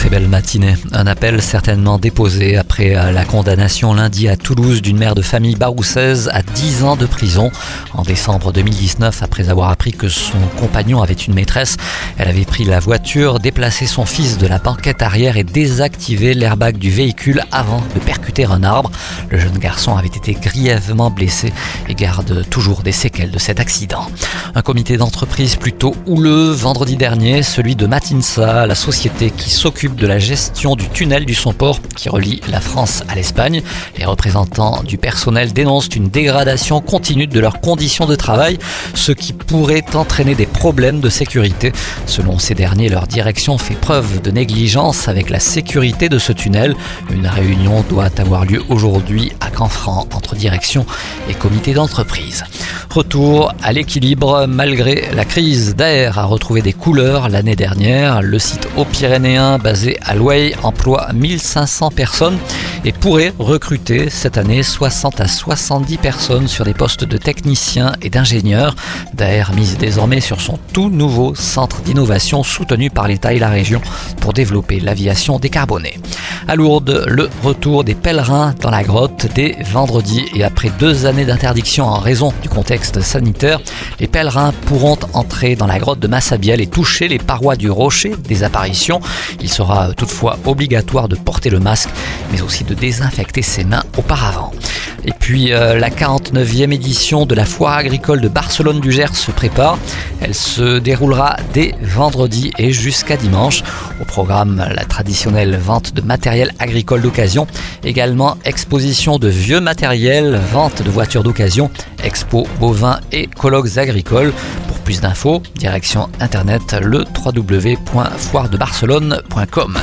très belle matinée. Un appel certainement déposé après euh, la condamnation lundi à Toulouse d'une mère de famille baroussaise à 10 ans de prison. En décembre 2019, après avoir appris que son compagnon avait une maîtresse, elle avait pris la voiture, déplacé son fils de la banquette arrière et désactivé l'airbag du véhicule avant de percuter un arbre. Le jeune garçon avait été grièvement blessé et garde toujours des séquelles de cet accident. Un comité d'entreprise plutôt houleux vendredi dernier, celui de Matinsa, la société qui s'occupe de la gestion du tunnel du Somport qui relie la France à l'Espagne. Les représentants du personnel dénoncent une dégradation continue de leurs conditions de travail, ce qui pourrait entraîner des problèmes de sécurité. Selon ces derniers, leur direction fait preuve de négligence avec la sécurité de ce tunnel. Une réunion doit avoir lieu aujourd'hui à Canfranc entre direction et comité d'entreprise. Retour à l'équilibre malgré la crise d'air a retrouvé des couleurs l'année dernière. Le site haut pyrénéen basé à Louay emploie 1500 personnes et pourrait recruter cette année 60 à 70 personnes sur des postes de techniciens et d'ingénieurs. Daer mise désormais sur son tout nouveau centre d'innovation soutenu par l'État et la région pour développer l'aviation décarbonée. À Lourdes, le retour des pèlerins dans la grotte vendredi et après deux années d'interdiction en raison du contexte sanitaire, les pèlerins pourront entrer dans la grotte de Massabielle et toucher les parois du rocher des apparitions. Il sera toutefois obligatoire de porter le masque, mais aussi de désinfecter ses mains auparavant. Et puis euh, la 49e édition de la foire agricole de Barcelone du Gers se prépare. Elle se déroulera dès vendredi et jusqu'à dimanche. Au programme, la traditionnelle vente de matériel agricole d'occasion, également exposition de vieux matériel, vente de voitures d'occasion, expo bovins et colloques agricoles. Pour plus d'infos, direction internet le www.foiredebarcelone.com.